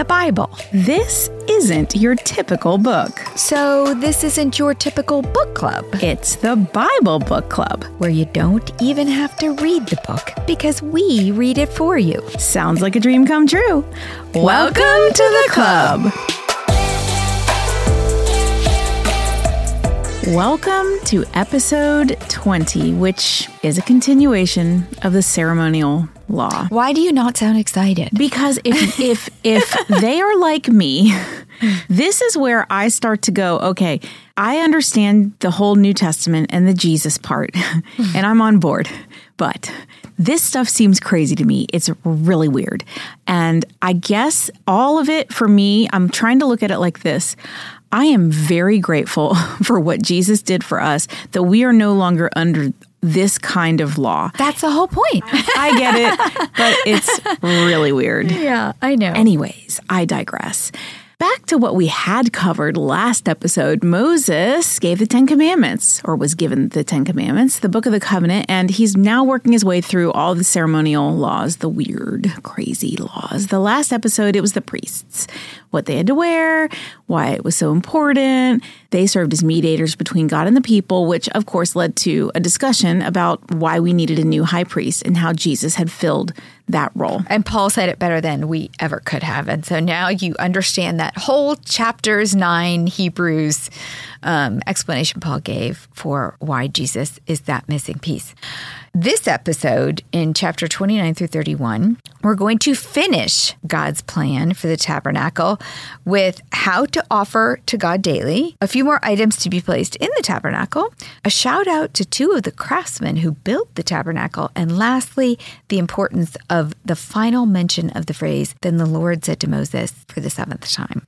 the Bible. This isn't your typical book. So, this isn't your typical book club, It's the Bible Book Club. where you don't even have to read the book because we read it for you. Sounds like a dream come true. Welcome to the club. Welcome to episode 20, which is a continuation of the ceremonial law. Why do you not sound excited? Because if if if they are like me, this is where I start to go, okay, I understand the whole New Testament and the Jesus part, and I'm on board. But this stuff seems crazy to me. It's really weird. And I guess all of it for me, I'm trying to look at it like this. I am very grateful for what Jesus did for us, that we are no longer under this kind of law. That's the whole point. I get it, but it's really weird. yeah, I know. Anyways, I digress. Back to what we had covered last episode, Moses gave the Ten Commandments, or was given the Ten Commandments, the Book of the Covenant, and he's now working his way through all the ceremonial laws, the weird, crazy laws. The last episode, it was the priests, what they had to wear, why it was so important. They served as mediators between God and the people, which of course led to a discussion about why we needed a new high priest and how Jesus had filled that role. And Paul said it better than we ever could have. And so now you understand that whole chapters nine Hebrews um, explanation Paul gave for why Jesus is that missing piece. This episode in chapter 29 through 31, we're going to finish God's plan for the tabernacle with how to offer to God daily, a few more items to be placed in the tabernacle, a shout out to two of the craftsmen who built the tabernacle, and lastly, the importance of the final mention of the phrase, Then the Lord said to Moses for the seventh time.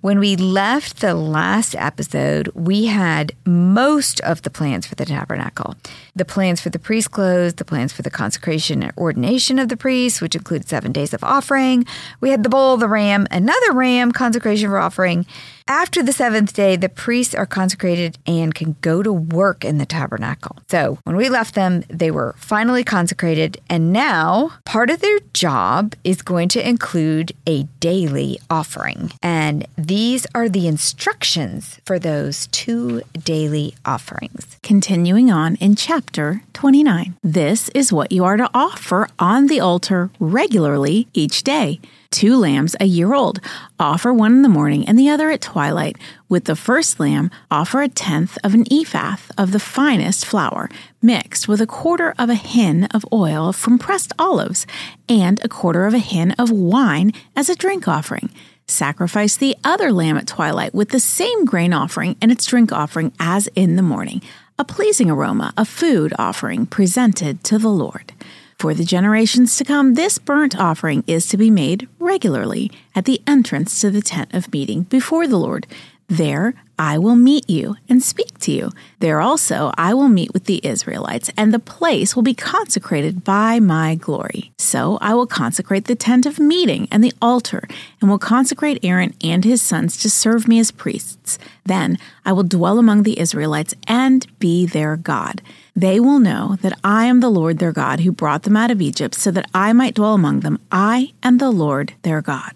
When we left the last episode, we had most of the plans for the tabernacle the plans for the priest clothes, the plans for the consecration and ordination of the priests, which include seven days of offering. We had the bull, the ram, another ram, consecration for offering. After the seventh day, the priests are consecrated and can go to work in the tabernacle. So when we left them, they were finally consecrated, and now part of their job is going to include a daily offering. And these are the instructions for those two daily offerings. Continuing on in chapter 29. This is what you are to offer on the altar regularly each day. Two lambs a year old. Offer one in the morning and the other at twilight. With the first lamb, offer a tenth of an ephah of the finest flour, mixed with a quarter of a hin of oil from pressed olives, and a quarter of a hin of wine as a drink offering. Sacrifice the other lamb at twilight with the same grain offering and its drink offering as in the morning, a pleasing aroma, a food offering presented to the Lord. For the generations to come, this burnt offering is to be made regularly at the entrance to the tent of meeting before the Lord. There I will meet you and speak to you. There also I will meet with the Israelites, and the place will be consecrated by my glory. So I will consecrate the tent of meeting and the altar, and will consecrate Aaron and his sons to serve me as priests. Then I will dwell among the Israelites and be their God. They will know that I am the Lord their God who brought them out of Egypt, so that I might dwell among them. I am the Lord their God.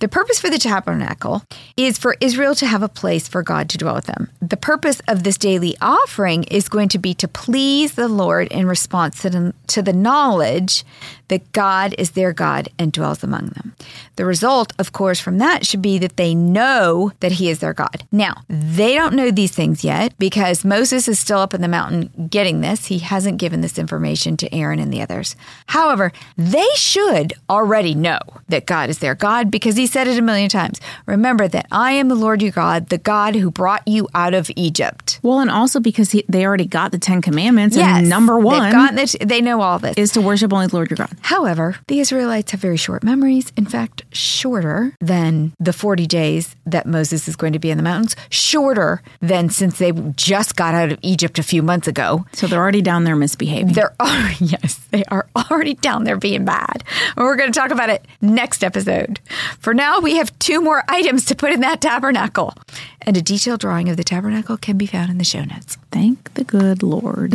The purpose for the tabernacle is for Israel to have a place for God to dwell with them. The purpose of this daily offering is going to be to please the Lord in response to the, knowledge that God is their God and dwells among them. The result, of course, from that should be that they know that He is their God. Now, they don't know these things yet because Moses is still up in the mountain getting this. He hasn't given this information to Aaron and the others. However, they should already know that God is their God because He said it a million times. Remember that I am the Lord your God, the God who brought you out of Egypt. Well, and also because he, they already got the Ten Commandments, Yes, and number one it- they know all this. is to worship only the Lord your God. However, the Israelites have very short memories. In fact, shorter than the 40 days that Moses is going to be in the mountains, shorter than since they just got out of Egypt a few months ago. So they're already down there misbehaving. They're already, yes, they are already down there being bad. And we're going to talk about it next episode. For now, we have two more items to put in that tabernacle. And a detailed drawing of the tabernacle can be found in the show notes. Thank the good Lord.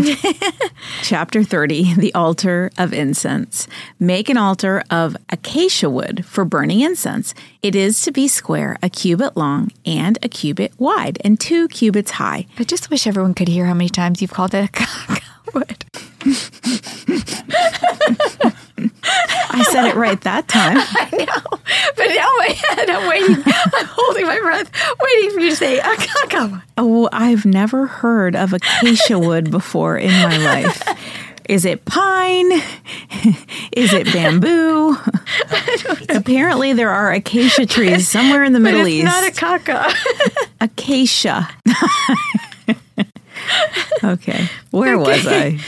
Chapter 30 The Altar of Incense. Make an altar of acacia wood for burning incense. It is to be square, a cubit long, and a cubit wide, and two cubits high. I just wish everyone could hear how many times you've called it a wood. I said it right that time. I know. But now my head, I'm waiting. I'm holding my breath, waiting for you to say, ah, Akaka. Oh, I've never heard of acacia wood before in my life. Is it pine? Is it bamboo? Apparently, there are acacia trees somewhere in the Middle it's East. not a caca. acacia. okay, where was I?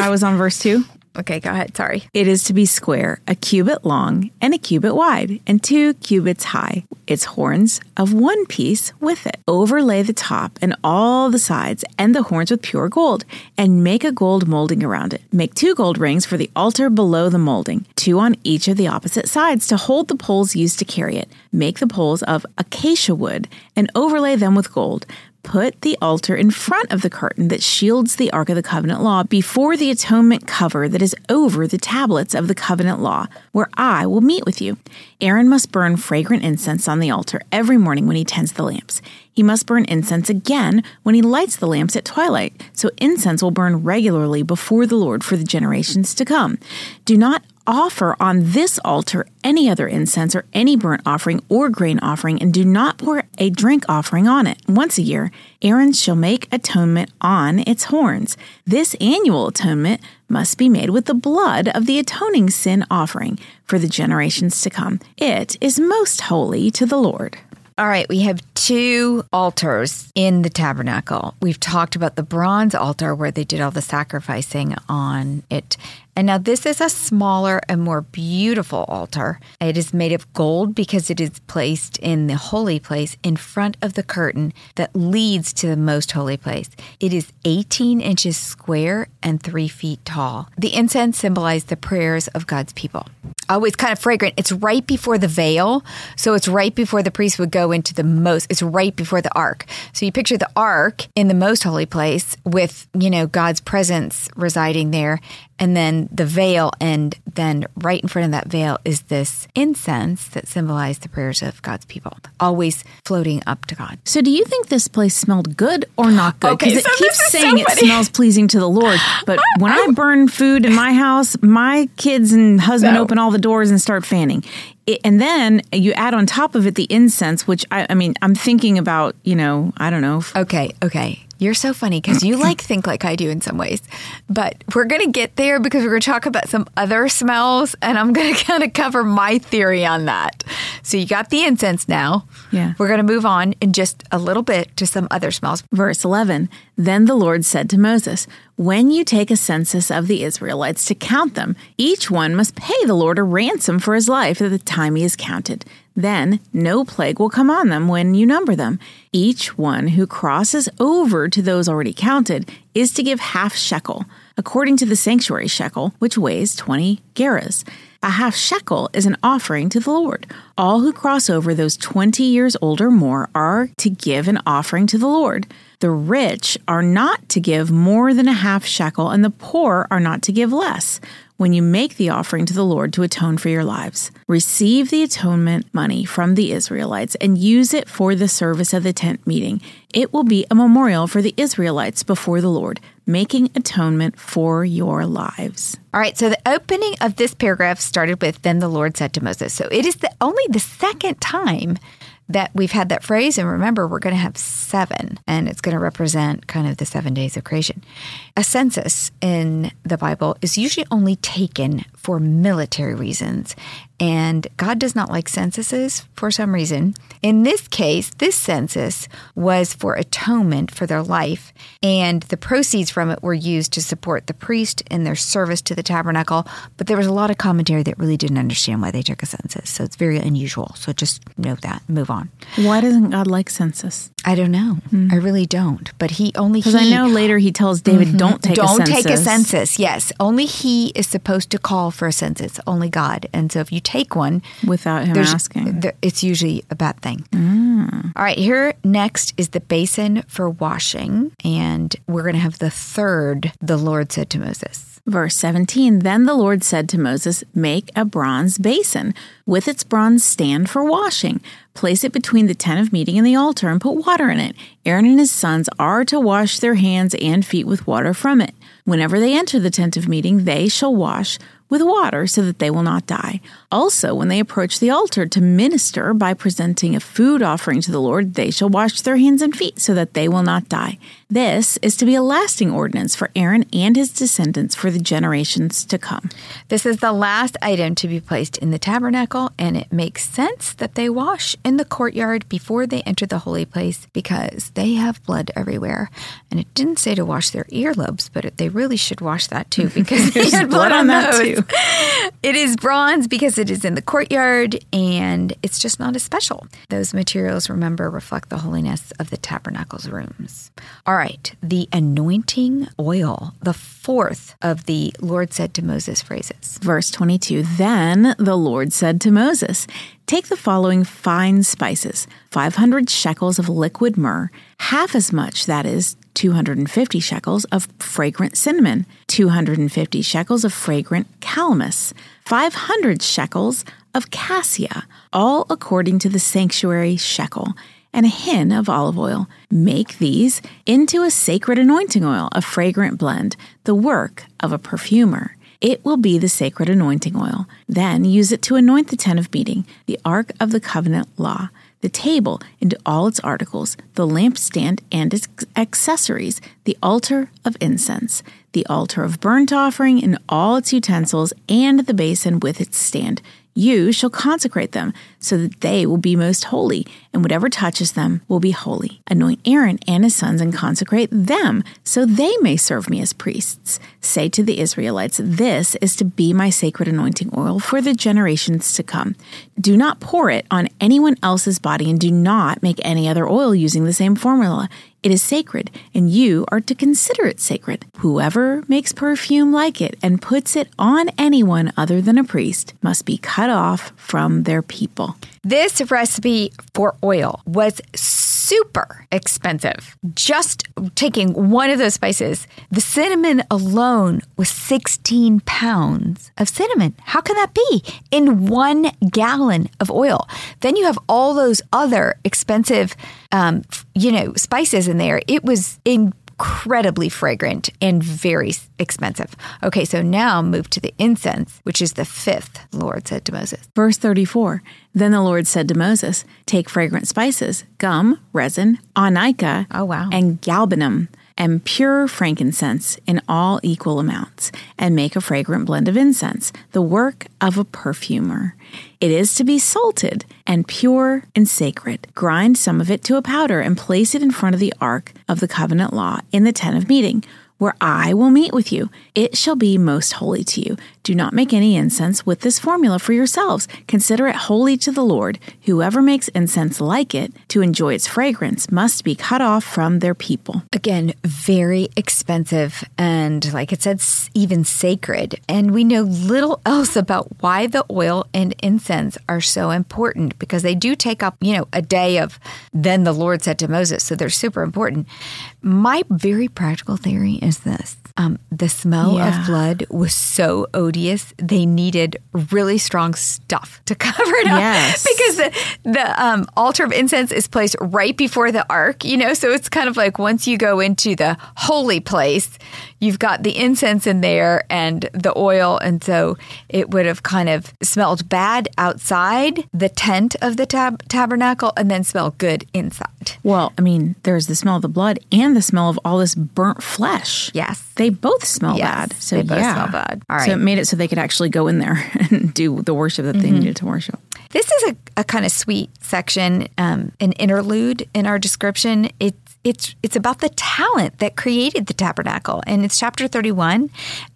I was on verse two. Okay, go ahead. Sorry. It is to be square, a cubit long and a cubit wide, and two cubits high. Its horns of one piece with it. Overlay the top and all the sides and the horns with pure gold, and make a gold molding around it. Make two gold rings for the altar below the molding, two on each of the opposite sides to hold the poles used to carry it. Make the poles of acacia wood and overlay them with gold. Put the altar in front of the curtain that shields the Ark of the Covenant Law before the atonement cover that is over the tablets of the covenant law, where I will meet with you. Aaron must burn fragrant incense on the altar every morning when he tends the lamps. He must burn incense again when he lights the lamps at twilight, so incense will burn regularly before the Lord for the generations to come. Do not offer on this altar any other incense or any burnt offering or grain offering, and do not pour a drink offering on it. Once a year, Aaron shall make atonement on its horns. This annual atonement must be made with the blood of the atoning sin offering for the generations to come. It is most holy to the Lord. All right, we have two altars in the tabernacle. We've talked about the bronze altar where they did all the sacrificing on it. And now this is a smaller and more beautiful altar. It is made of gold because it is placed in the holy place in front of the curtain that leads to the most holy place. It is 18 inches square and three feet tall. The incense symbolized the prayers of God's people. Oh, it's kind of fragrant. It's right before the veil. So it's right before the priest would go into the most, it's right before the ark. So you picture the ark in the most holy place with, you know, God's presence residing there and then the veil, and then right in front of that veil is this incense that symbolized the prayers of God's people, always floating up to God. So, do you think this place smelled good or not good? Okay, Because so it keeps is so saying it smells pleasing to the Lord. But when I burn food in my house, my kids and husband No. open all the doors and start fanning. It, and then you add on top of it the incense, which I, I mean, I'm thinking about, you know, I don't know, Okay, okay. You're so funny because you like think like I do in some ways. But we're going to get there because we're going to talk about some other smells and I'm going to kind of cover my theory on that. So you got the incense now. Yeah. We're going to move on in just a little bit to some other smells. Verse 11 Then the Lord said to Moses, When you take a census of the Israelites to count them, each one must pay the Lord a ransom for his life at the time he is counted. Then no plague will come on them when you number them. Each one who crosses over to those already counted is to give half shekel, according to the sanctuary shekel, which weighs 20 gerahs. A half shekel is an offering to the Lord. All who cross over those 20 years old or more are to give an offering to the Lord. The rich are not to give more than a half shekel, and the poor are not to give less when you make the offering to the Lord to atone for your lives. Receive the atonement money from the Israelites and use it for the service of the tent meeting. It will be a memorial for the Israelites before the Lord, making atonement for your lives. All right, so the opening of this paragraph started with then the Lord said to Moses. So it is the only the second time that we've had that phrase and remember we're going to have 7 and it's going to represent kind of the 7 days of creation. A census in the Bible is usually only taken for military reasons and God does not like censuses for some reason. In this case, this census was for atonement for their life, and the proceeds from it were used to support the priest in their service to the tabernacle. But there was a lot of commentary that really didn't understand why they took a census. So it's very unusual. So just know that. Move on. Why doesn't God like census? I don't know. Hmm. I really don't. But he only Because I know later he tells mm-hmm. David, "Don't take don't a census." take a census. Yes, only he is supposed to call for a census. Only God. And so if you take one without him asking. there- it's usually a bad thing. Ah. All right, here next is the basin for washing, and we're going to have the third, the Lord said to Moses. Verse 17 Then the Lord said to Moses, Make a bronze basin with its bronze stand for washing. Place it between the tent of meeting and the altar and put water in it. Aaron and his sons are to wash their hands and feet with water from it. Whenever they enter the tent of meeting, they shall wash with water so that they will not die. Also, when they approach the altar to minister by presenting a food offering to the Lord, they shall wash their hands and feet so that they will not die. This is to be a lasting ordinance for Aaron and his descendants for the generations to come. This is the last item to be placed in the tabernacle, and it makes sense that they wash in the courtyard before they enter the holy place because they have blood everywhere. And it didn't say to wash their earlobes, but they really should wash that too because they had blood, blood on on that those. too. It is bronze because it is in the courtyard and it's just not as special. Those materials, remember, reflect the holiness of the tabernacle's rooms. All right, the anointing oil, the fourth of the Lord said to Moses phrases. Verse 22 Then the Lord said to Moses, Take the following fine spices 500 shekels of liquid myrrh, half as much, that is, 250 shekels of fragrant cinnamon, 250 shekels of fragrant calamus, 500 shekels of cassia, all according to the sanctuary shekel, and a hin of olive oil. Make these into a sacred anointing oil, a fragrant blend, the work of a perfumer. It will be the sacred anointing oil. Then use it to anoint the tent of meeting, the ark of the covenant law, the table and all its articles, the lampstand and its accessories, the altar of incense, the altar of burnt offering and all its utensils, and the basin with its stand. You shall consecrate them so that they will be most holy, and whatever touches them will be holy. Anoint Aaron and his sons and consecrate them so they may serve me as priests. Say to the Israelites, This is to be my sacred anointing oil for the generations to come. Do not pour it on anyone else's body, and do not make any other oil using the same formula. It is sacred, and you are to consider it sacred. Whoever makes perfume like it and puts it on anyone other than a priest must be cut off from their people. This recipe for oil was super expensive. Just taking one of those spices, the cinnamon alone was 16 pounds of cinnamon. How can that be in one gallon of oil? Then you have all those other expensive, um, you know, spices in there. It was in incredibly fragrant and very expensive. Okay, so now move to the incense, which is the fifth, Lord said to Moses. Verse 34 Then the Lord said to Moses, Take fragrant spices, gum, resin, onycha, Oh, wow. and galbanum, and pure frankincense in all equal amounts, and make a fragrant blend of incense, the work of a perfumer. It is to be salted and pure and sacred. Grind some of it to a powder and place it in front of the ark of the covenant law in the tent of meeting where I will meet with you. It shall be most holy to you. Do not make any incense with this formula for yourselves. Consider it holy to the Lord. Whoever makes incense like it to enjoy its fragrance must be cut off from their people. Again, very expensive and, like it said, even sacred. And we know little else about why the oil and incense are so important because they do take up, you know, a day of then the Lord said to Moses. So they're super important. My very practical theory is this um, the smell Yeah. of blood was so odious, they needed really strong stuff to cover it up. Yes. Because the, the um, altar of incense is placed right before the ark, you know, so it's kind of like once you go into the holy place, you've got the incense in there and the oil. And so it would have kind of smelled bad outside the tent of the tab- tabernacle and then smell good inside. Well, I mean, there's the smell of the blood and the smell of all this burnt flesh. Yes. They both smell Yes, bad. So they both yeah. smell bad. All So it made it so they could actually go in there and do the worship that they needed to worship. This is a, a kind of sweet section, um, an interlude in our description. It's it's it's about the talent that created the tabernacle, and it's chapter thirty one.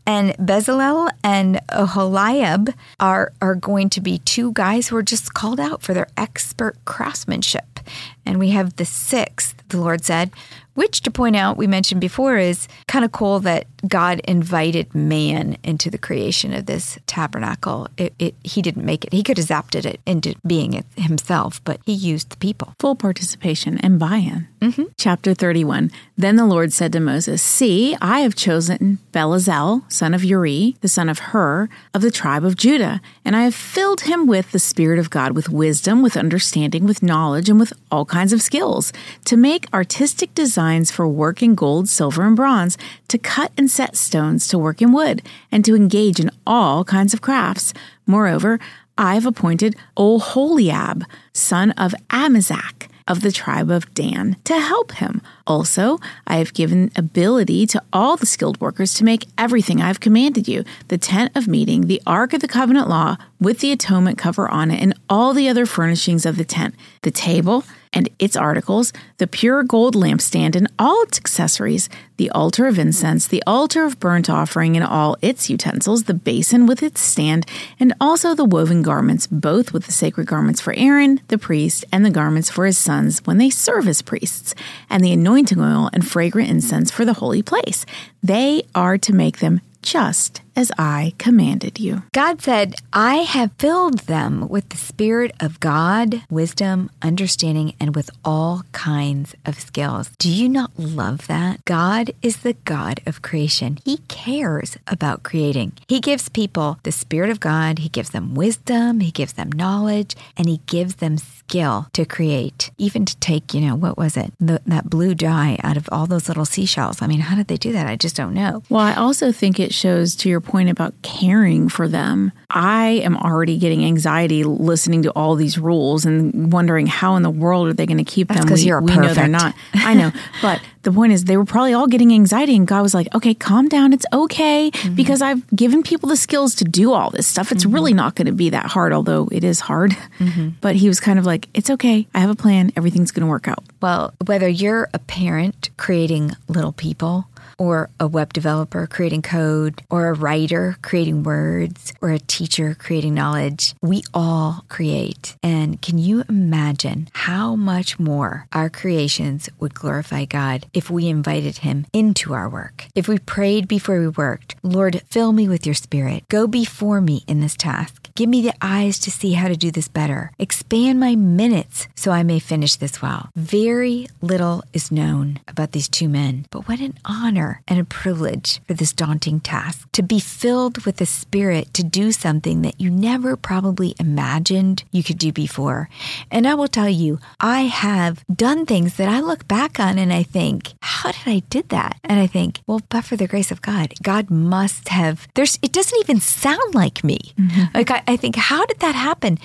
And Bezalel and Oholiab are, are going to be two guys who are just called out for their expert craftsmanship. And we have the sixth, the Lord said, which to point out, we mentioned before, is kind of cool that God invited man into the creation of this tabernacle. It, it, he didn't make it. He could have zapped it into being it himself, but he used the people. Full participation and buy in. Mm-hmm. Chapter 31 Then the Lord said to Moses, See, I have chosen Bezalel, son of Uri, the son of Hur, of the tribe of Judah, and I have filled him with the Spirit of God, with wisdom, with understanding, with knowledge, and with all kinds of skills, to make artistic designs for work in gold, silver, and bronze, to cut and set stones, to work in wood, and to engage in all kinds of crafts. Moreover, I have appointed Oholiab, son of Ahisamak, of the tribe of Dan, to help him. Also, I have given ability to all the skilled workers to make everything I have commanded you the tent of meeting, the ark of the covenant law, with the atonement cover on it, and all the other furnishings of the tent, the table and its articles, the pure gold lampstand and all its accessories, the altar of incense, the altar of burnt offering and all its utensils, the basin with its stand, and also the woven garments, both with the sacred garments for Aaron, the priest, and the garments for his sons when they serve as priests, and the anointing oil and fragrant incense for the holy place. They are to make them just as I commanded you. God said, I have filled them with the Spirit of God, wisdom, understanding, and with all kinds of skills. Do you not love that? God is the God of creation. He cares about creating. He gives people the Spirit of God, He gives them wisdom, He gives them knowledge, and He gives them skill to create, even to take, you know, what was it? The, that blue dye out of all those little seashells. I mean, how did they do that? I just don't know. Well, I also think it shows to your point about caring for them. I am already getting anxiety listening to all these rules and wondering how in the world are they going to keep That's them. Because you're we perfect. know they're not. I know, but the point is they were probably all getting anxiety and God was like, "Okay, calm down. It's okay mm-hmm. because I've given people the skills to do all this stuff. It's mm-hmm. really not going to be that hard, although it is hard." Mm-hmm. But he was kind of like, "It's okay. I have a plan. Everything's going to work out." Well, whether you're a parent creating little people or a web developer creating code, or a writer creating words, or a teacher creating knowledge. We all create. And can you imagine how much more our creations would glorify God if we invited Him into our work? If we prayed before we worked, Lord, fill me with your spirit. Go before me in this task. Give me the eyes to see how to do this better. Expand my minutes so I may finish this well. Very little is known about these two men, but what an honor and a privilege for this daunting task to be filled with the Spirit to do something that you never probably imagined you could do before. And I will tell you, I have done things that I look back on and I think, how did I did that? And I think, well, but for the grace of God, God must have. There's. It doesn't even sound like me. Mm-hmm. Like I, I think, how did that happen?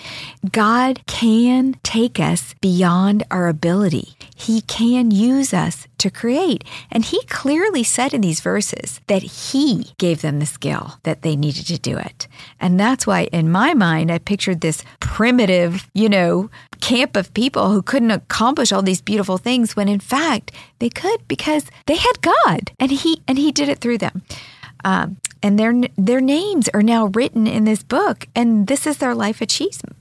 God can take us beyond our ability. He can use us to create. And he clearly said in these verses that he gave them the skill that they needed to do it. And that's why, in my mind, I pictured this primitive, you know, camp of people who couldn't accomplish all these beautiful things when in fact they could because they had God and he and he did it through them. Um, and their their names are now written in this book, and this is their life achievement.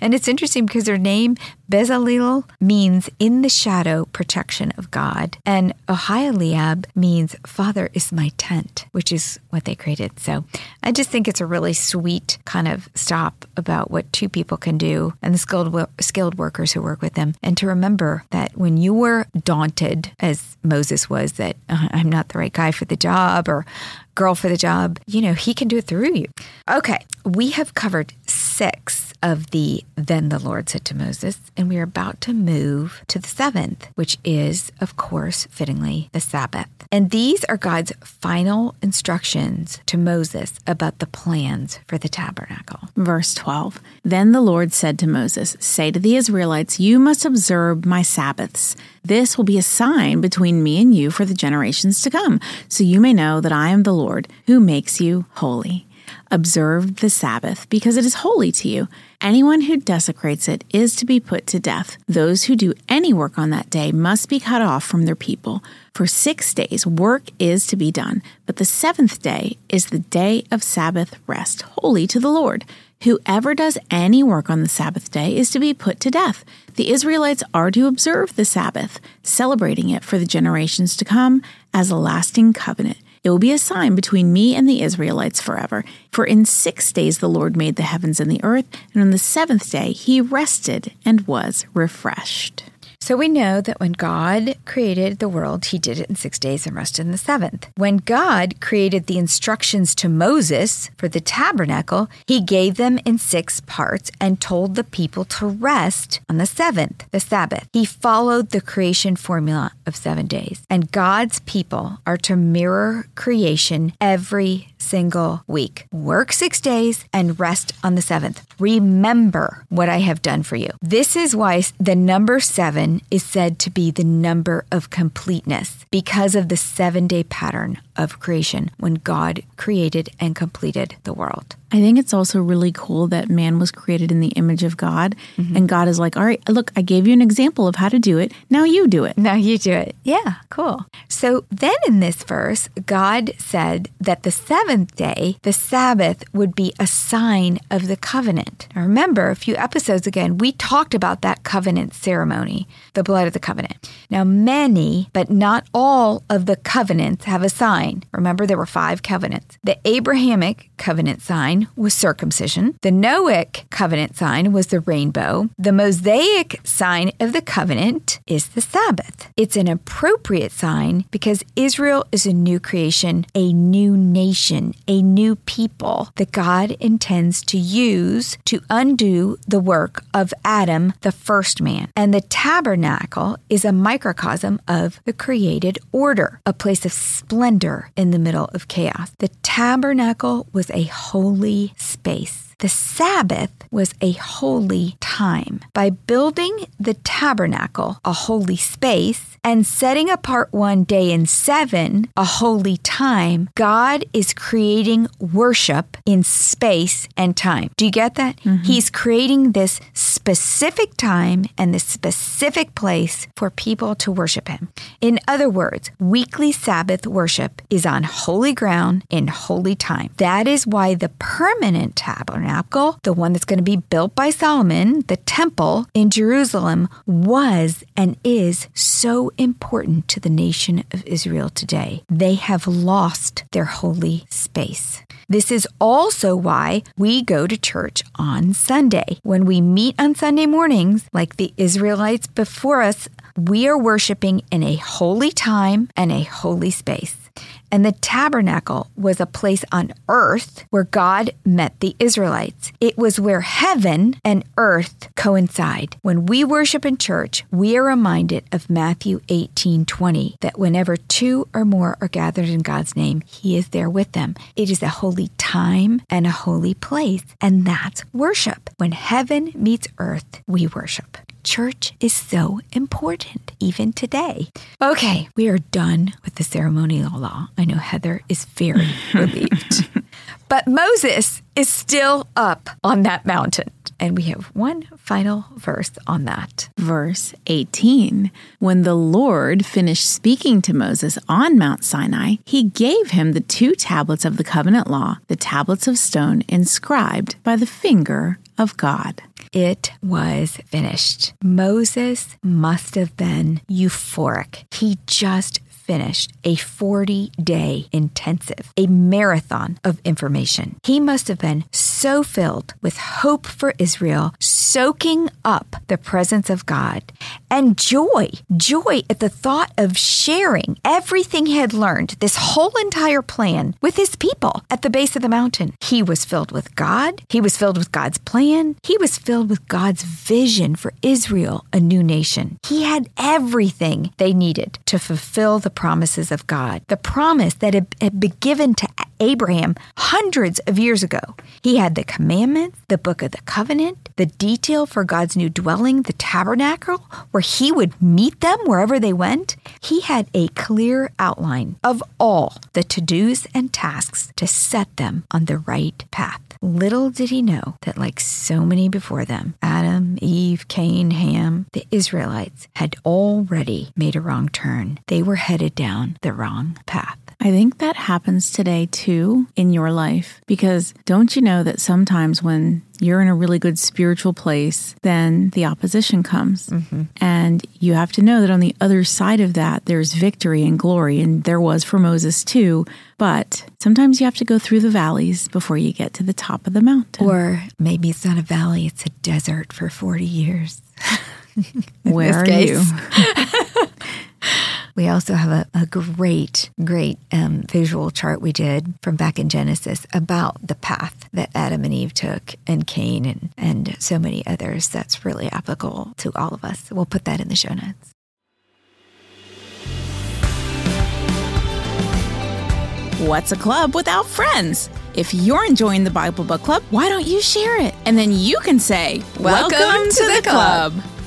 And it's interesting because their name Bezalel means in the shadow protection of God, and Oholiab means Father is my tent, which is what they created. So I just think it's a really sweet kind of stop about what two people can do and the skilled skilled workers who work with them, and to remember that when you were daunted, as Moses was, that uh, I'm not the right guy for the job or girl for the job, you know, he can do it through you. Okay, we have covered six of the Then the Lord said to Moses, and we are about to move to the seventh, which is, of course, fittingly, the Sabbath. And these are God's final instructions to Moses about the plans for the tabernacle. Verse 12 Then the Lord said to Moses, Say to the Israelites, You must observe my Sabbaths. This will be a sign between me and you for the generations to come, so you may know that I am the Lord who makes you holy. Observe the Sabbath because it is holy to you. Anyone who desecrates it is to be put to death. Those who do any work on that day must be cut off from their people. For six days work is to be done, but the seventh day is the day of Sabbath rest, holy to the Lord. Whoever does any work on the Sabbath day is to be put to death. The Israelites are to observe the Sabbath, celebrating it for the generations to come as a lasting covenant. It will be a sign between me and the Israelites forever. For in six days the Lord made the heavens and the earth, and on the seventh day he rested and was refreshed. So we know that when God created the world, he did it in six days and rested in the seventh. When God created the instructions to Moses for the tabernacle, he gave them in six parts and told the people to rest on the seventh, the Sabbath. He followed the creation formula of seven days. And God's people are to mirror creation every single week. Work six days and rest on the seventh. Remember what I have done for you. This is why the number seven is said to be the number of completeness because of the seven day pattern of creation when God created and completed the world. I think it's also really cool that man was created in the image of God. Mm-hmm. And God is like, all right, look, I gave you an example of how to do it. Now you do it. Now you do it. Yeah, cool. So then in this verse, God said that the seventh day, the Sabbath, would be a sign of the covenant. Now remember, a few episodes again, we talked about that covenant ceremony, the blood of the covenant. Now, many, but not all of the covenants have a sign. Remember, there were five covenants. The Abrahamic covenant sign was circumcision. The Noahic covenant sign was the rainbow. The Mosaic sign of the covenant is the Sabbath. It's an appropriate sign because Israel is a new creation, a new nation, a new people that God intends to use to undo the work of Adam, the first man. And the tabernacle is a microcosm of the created order, a place of splendor in the middle of chaos. The tabernacle was a holy space. The Sabbath was a holy time. By building the tabernacle, a holy space, and setting apart one day in seven, a holy time, God is creating worship in space and time. Do you get that? Mm-hmm. He's creating this specific time and this specific place for people to worship Him. In other words, weekly Sabbath worship is on holy ground in holy time. That is why the permanent tabernacle, the one that's going to be built by Solomon, the temple in Jerusalem, was and is so important to the nation of Israel today. They have lost their holy space. This is also why we go to church on Sunday. When we meet on Sunday mornings, like the Israelites before us, we are worshiping in a holy time and a holy space. And the tabernacle was a place on earth where God met the Israelites. It was where heaven and earth coincide. When we worship in church, we are reminded of Matthew 18 20, that whenever two or more are gathered in God's name, He is there with them. It is a holy time and a holy place. And that's worship. When heaven meets earth, we worship. Church is so important, even today. Okay, we are done with the ceremonial law. I know Heather is very relieved. But Moses is still up on that mountain. And we have one final verse on that. Verse 18 When the Lord finished speaking to Moses on Mount Sinai, he gave him the two tablets of the covenant law, the tablets of stone inscribed by the finger of God. It was finished. Moses must have been euphoric. He just finished a 40 day intensive, a marathon of information. He must have been so filled with hope for Israel, soaking up the presence of God and joy, joy at the thought of sharing everything he had learned, this whole entire plan with his people at the base of the mountain. He was filled with God. He was filled with God's plan. He was filled with God's vision for Israel, a new nation. He had everything they needed to fulfill the promises of God, the promise that had, been given to Abraham hundreds of years ago. He had the commandments, the book of the covenant, the detail for God's new dwelling, the tabernacle, where he would meet them wherever they went, he had a clear outline of all the to dos and tasks to set them on the right path. Little did he know that, like so many before them, Adam, Eve, Cain, Ham, the Israelites had already made a wrong turn. They were headed down the wrong path. I think that happens today too in your life because don't you know that sometimes when you're in a really good spiritual place, then the opposition comes. Mm-hmm. And you have to know that on the other side of that, there's victory and glory. And there was for Moses too. But sometimes you have to go through the valleys before you get to the top of the mountain. Or maybe it's not a valley, it's a desert for 40 years. Where are you? We also have a, a great, great um, visual chart we did from back in Genesis about the path that Adam and Eve took, and Cain, and, and so many others that's really applicable to all of us. We'll put that in the show notes. What's a club without friends? If you're enjoying the Bible Book Club, why don't you share it? And then you can say, Welcome, Welcome to, to, the, the club. club.